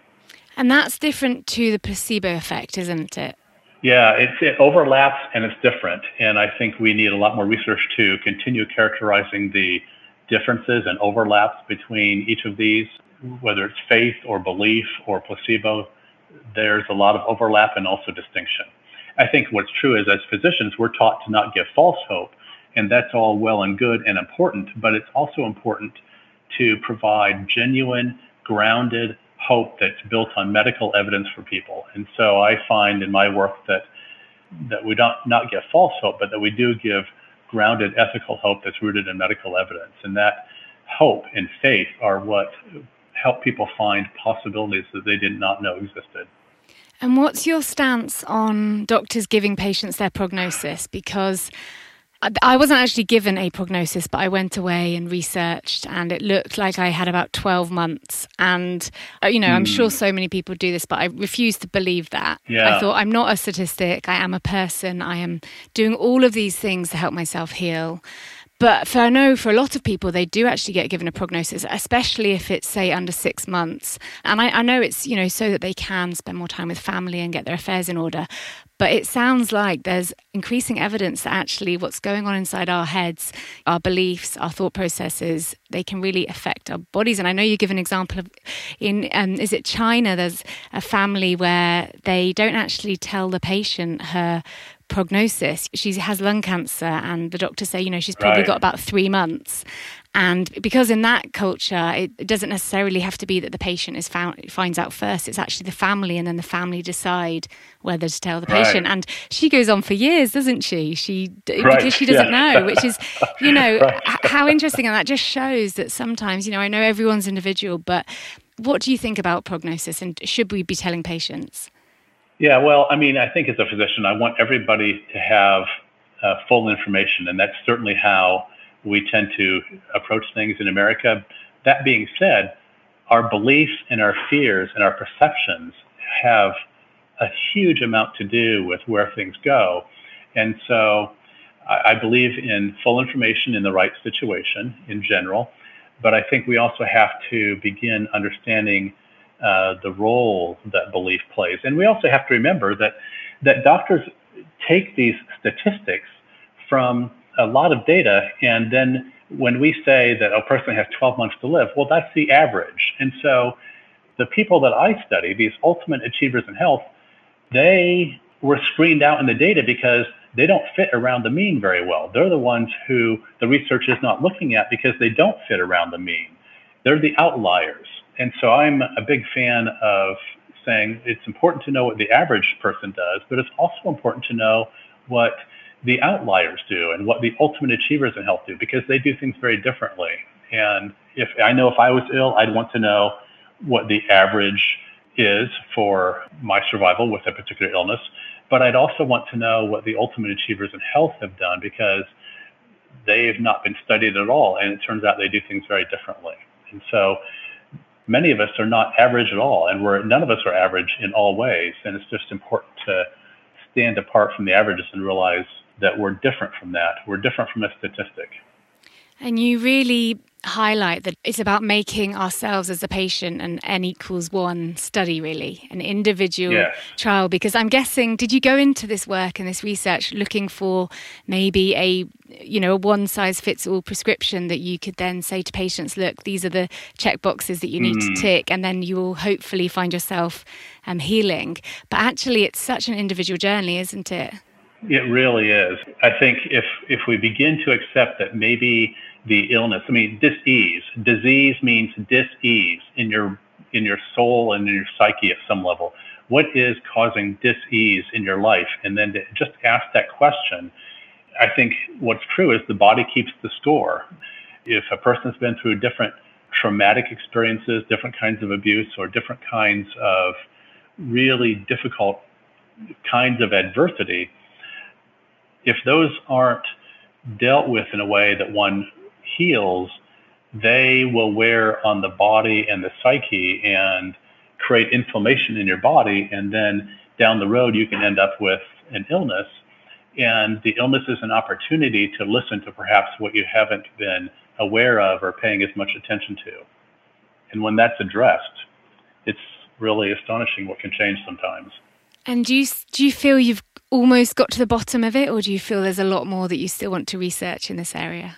And that's different to the placebo effect, isn't it? Yeah, it overlaps and it's different. And I think we need a lot more research to continue characterizing the differences and overlaps between each of these, whether it's faith or belief or placebo. There's a lot of overlap and also distinction. I think what's true is as physicians, we're taught to not give false hope. And that's all well and good and important, but it's also important to provide genuine, grounded, hope that's built on medical evidence for people. And so I find in my work that that we don't not give false hope, but that we do give grounded ethical hope that's rooted in medical evidence. And that hope and faith are what help people find possibilities that they did not know existed. And what's your stance on doctors giving patients their prognosis? Because I wasn't actually given a prognosis, but I went away and researched, and it looked like I had about 12 months. And, uh, you know, mm. I'm sure hmm. so many people do this, but I refuse to believe that. Yeah. I thought, I'm not a statistic. I am a person. I am doing all of these things to help myself heal. But for I know for a lot of people, they do actually get given a prognosis, especially if it's say under six months. And I, I know it's you know so that they can spend more time with family and get their affairs in order. But it sounds like there's increasing evidence that actually what's going on inside our heads, our beliefs, our thought processes, they can really affect our bodies. And I know you give an example of in um, is it China? There's a family where they don't actually tell the patient her prognosis. She has lung cancer, and the doctors say, you know, she's probably Right. got about three months. And because in that culture, it, doesn't necessarily have to be that the patient is found finds out first. It's actually the family, and then the family decide whether to tell the Right. patient. And she goes on for years, doesn't she? She Right, because she doesn't yeah. know, which is, you know, Right. h- how interesting. And that just shows that sometimes, you know, I know everyone's individual, but what do you think about prognosis, and should we be telling patients? Yeah, well, I mean, I think as a physician, I want everybody to have uh, full information, and that's certainly how we tend to approach things in America. That being said, our beliefs and our fears and our perceptions have a huge amount to do with where things go. And so I, I believe in full information in the right situation in general, but I think we also have to begin understanding uh, the role that belief plays. And we also have to remember that, that doctors take these statistics from a lot of data, and then when we say that a person has 12 months to live, well, that's the average. And so the people that I study, these ultimate achievers in health, they were screened out in the data because they don't fit around the mean very well. They're the ones who the research is not looking at because they don't fit around the mean. They're the outliers. And so I'm a big fan of saying it's important to know what the average person does, but it's also important to know what the outliers do and what the ultimate achievers in health do because they do things very differently. And if I know if I was ill, I'd want to know what the average is for my survival with a particular illness. But I'd also want to know what the ultimate achievers in health have done because they've not been studied at all. And it turns out they do things very differently. And so many of us are not average at all. And we're, none of us are average in all ways. And it's just important to stand apart from the averages and realize that we're different from that. We're different from a statistic. And you really highlight that it's about making ourselves as a patient an n equals one study, really, an individual Yes. trial. Because I'm guessing, did you go into this work and this research looking for maybe a you know a one size fits all prescription that you could then say to patients, look, these are the check boxes that you need to tick, and then you will hopefully find yourself um, healing. But actually, it's such an individual journey, isn't it? It really is. I think if if we begin to accept that maybe the illness, I mean, dis-ease, disease means dis-ease in your in your soul and in your psyche at some level. What is causing dis-ease in your life? And then to just ask that question. I think what's true is the body keeps the score. If a person's been through different traumatic experiences, different kinds of abuse, or different kinds of really difficult kinds of adversity, if those aren't dealt with in a way that one heals, they will wear on the body and the psyche and create inflammation in your body. And then down the road, you can end up with an illness. And the illness is an opportunity to listen to perhaps what you haven't been aware of or paying as much attention to. And when that's addressed, it's really astonishing what can change sometimes. And do you do you feel you've almost got to the bottom of it, or do you feel there's a lot more that you still want to research in this area?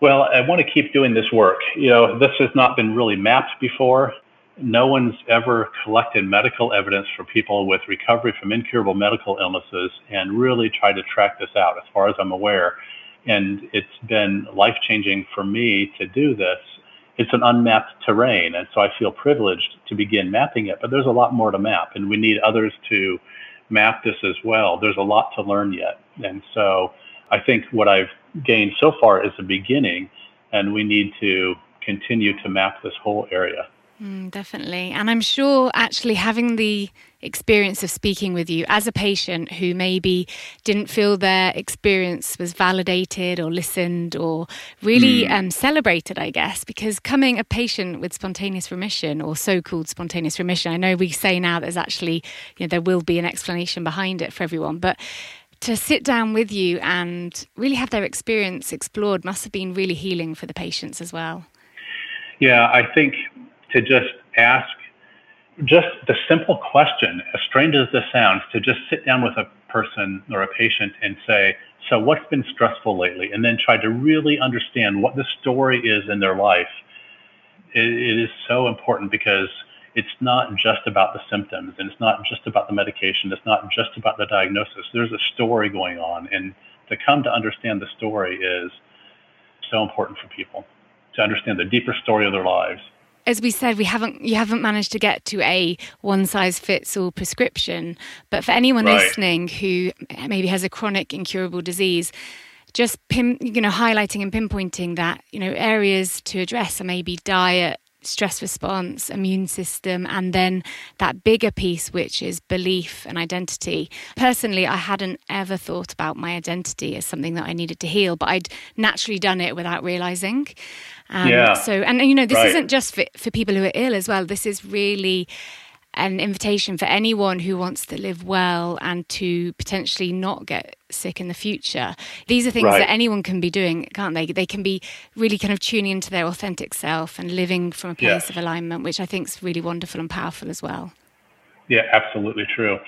Well, I want to keep doing this work. You know, this has not been really mapped before. No one's ever collected medical evidence for people with recovery from incurable medical illnesses and really tried to track this out, as far as I'm aware. And it's been life changing for me to do this. It's an unmapped terrain, and so I feel privileged to begin mapping it. But there's a lot more to map, and we need others to map this as well. There's a lot to learn yet. And so I think what I've gained so far is a beginning, and we need to continue to map this whole area. Mm, definitely. And I'm sure actually having the experience of speaking with you as a patient who maybe didn't feel their experience was validated or listened or really Mm. um, celebrated, I guess, because coming a patient with spontaneous remission or so called spontaneous remission, I know we say now there's actually, you know, there will be an explanation behind it for everyone, but to sit down with you and really have their experience explored must have been really healing for the patients as well. Yeah, I think to just ask just the simple question, as strange as this sounds, to just sit down with a person or a patient and say, So, what's been stressful lately? And then try to really understand what the story is in their life. It, it is so important because it's not just about the symptoms and it's not just about the medication. It's not just about the diagnosis. There's a story going on. And to come to understand the story is so important for people to understand the deeper story of their lives. As we said, we haven't you haven't managed to get to a one size fits all prescription. But for anyone right. listening who maybe has a chronic incurable disease, just pin, you know highlighting and pinpointing that you know areas to address are maybe diet stress response, immune system, and then that bigger piece, which is belief and identity. Personally, I hadn't ever thought about my identity as something that I needed to heal, but I'd naturally done it without realizing. Um, yeah. So, and you know, this right. isn't just for, for people who are ill as well. This is really an invitation for anyone who wants to live well and to potentially not get sick in the future. These are things right. that anyone can be doing, can't they? They can be really kind of tuning into their authentic self and living from a place of alignment, which I think is really wonderful and powerful as well. Yeah, absolutely true.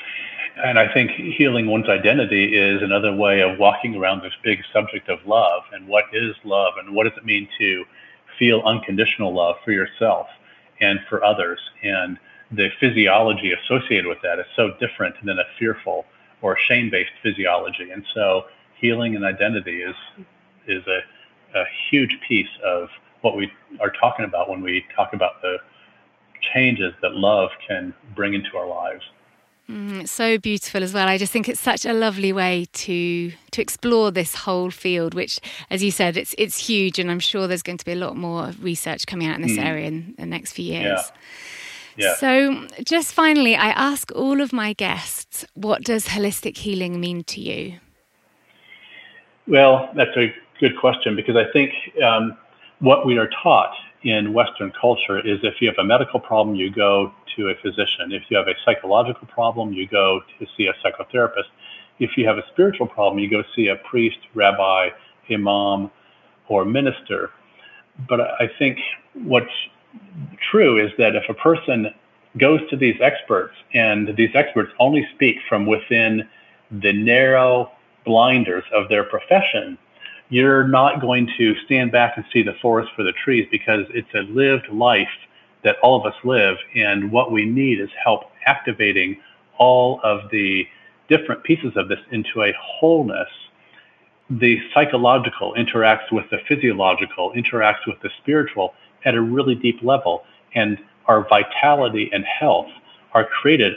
And I think healing one's identity is another way of walking around this big subject of love and what is love and what does it mean to feel unconditional love for yourself and for others. And the physiology associated with that is so different than a fearful or shame-based physiology. And so healing and identity is is a, a huge piece of what we are talking about when we talk about the changes that love can bring into our lives. Mm, so beautiful as well. I just think it's such a lovely way to to explore this whole field, which, as you said, it's it's huge, and I'm sure there's going to be a lot more research coming out in this mm. area in the next few years. Yeah. Yeah. So, just finally, I ask all of my guests, what does holistic healing mean to you? Well, that's a good question because I think um, what we are taught in Western culture is if you have a medical problem, you go to a physician. If you have a psychological problem, you go to see a psychotherapist. If you have a spiritual problem, you go see a priest, rabbi, imam, or minister. But I think what's true is that if a person goes to these experts and these experts only speak from within the narrow blinders of their profession, you're not going to stand back and see the forest for the trees because it's a lived life that all of us live. And what we need is help activating all of the different pieces of this into a wholeness. The psychological interacts with the physiological, interacts with the spiritual, at a really deep level. And our vitality and health are created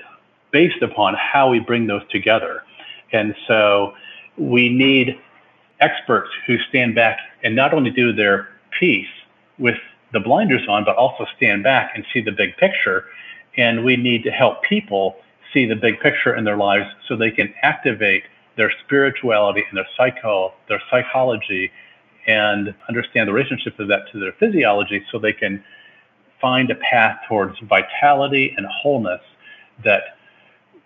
based upon how we bring those together. And so we need experts who stand back and not only do their piece with the blinders on, but also stand back and see the big picture. And we need to help people see the big picture in their lives so they can activate their spirituality and their psycho, their psychology and understand the relationship of that to their physiology so they can find a path towards vitality and wholeness that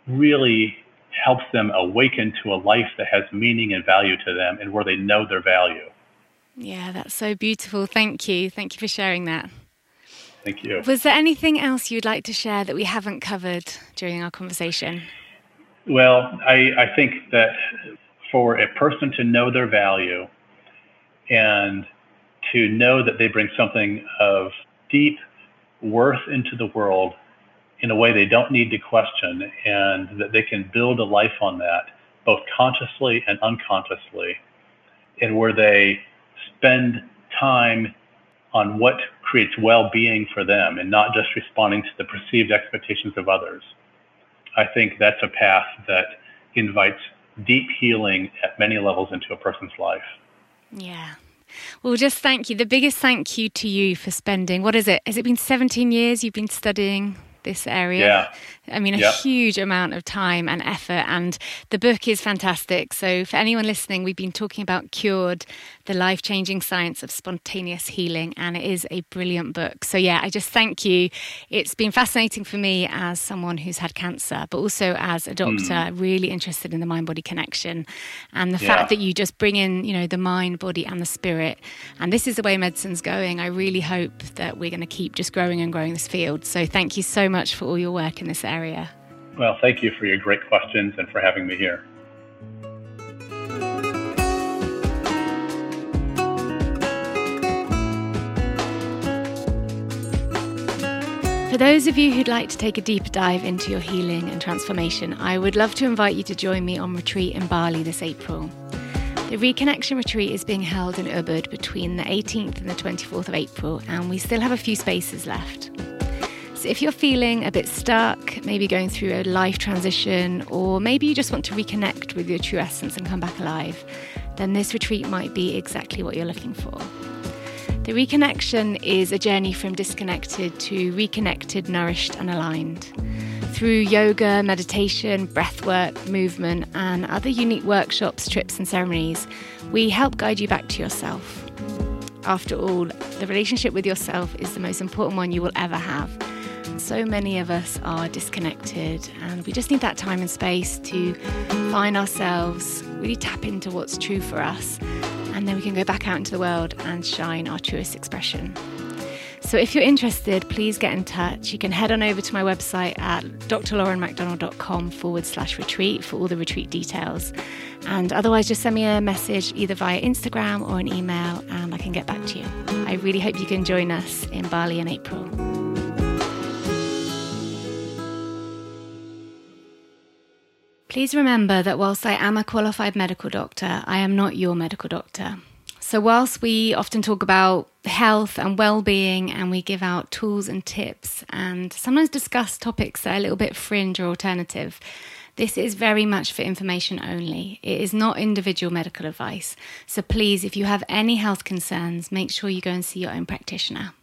really helps them awaken to a life that has meaning and value to them and where they know their value. Yeah, that's so beautiful. Thank you. Thank you for sharing that. Thank you. Was there anything else you'd like to share that we haven't covered during our conversation? Well, I, I think that for a person to know their value and to know that they bring something of deep worth into the world in a way they don't need to question and that they can build a life on that both consciously and unconsciously and where they spend time on what creates well-being for them and not just responding to the perceived expectations of others. I think that's a path that invites deep healing at many levels into a person's life. Yeah. Well, just thank you. The biggest thank you to you for spending, what is it? Has it been 17 years you've been studying this area? Yeah. I mean, a yep. huge amount of time and effort. And the book is fantastic. So, for anyone listening, we've been talking about Cured, the life changing science of spontaneous healing. And it is a brilliant book. So, yeah, I just thank you. It's been fascinating for me as someone who's had cancer, but also as a doctor, mm. really interested in the mind body connection. And the yeah. fact that you just bring in, you know, the mind, body, and the spirit. And this is the way medicine's going. I really hope that we're going to keep just growing and growing this field. So, thank you so much for all your work in this area area. Well, thank you for your great questions and for having me here. For those of you who'd like to take a deeper dive into your healing and transformation, I would love to invite you to join me on retreat in Bali this April. The Reconnection Retreat is being held in Ubud between the 18th and the 24th of April, and we still have a few spaces left. So if you're feeling a bit stuck, maybe going through a life transition, or maybe you just want to reconnect with your true essence and come back alive, then this retreat might be exactly what you're looking for. The reconnection is a journey from disconnected to reconnected, nourished, and aligned. Through yoga, meditation, breathwork, movement, and other unique workshops, trips, and ceremonies, we help guide you back to yourself. After all, the relationship with yourself is the most important one you will ever have. So many of us are disconnected, and we just need that time and space to find ourselves, really tap into what's true for us, and then we can go back out into the world and shine our truest expression. So if you're interested, please get in touch. You can head on over to my website at drlaurenmcdonald.com forward slash retreat for all the retreat details. And otherwise, just send me a message either via Instagram or an email and I can get back to you. I really hope you can join us in Bali in April. Please remember that whilst I am a qualified medical doctor, I am not your medical doctor. So, whilst we often talk about health and well being and we give out tools and tips and sometimes discuss topics that are a little bit fringe or alternative, this is very much for information only. It is not individual medical advice. So, please, if you have any health concerns, make sure you go and see your own practitioner.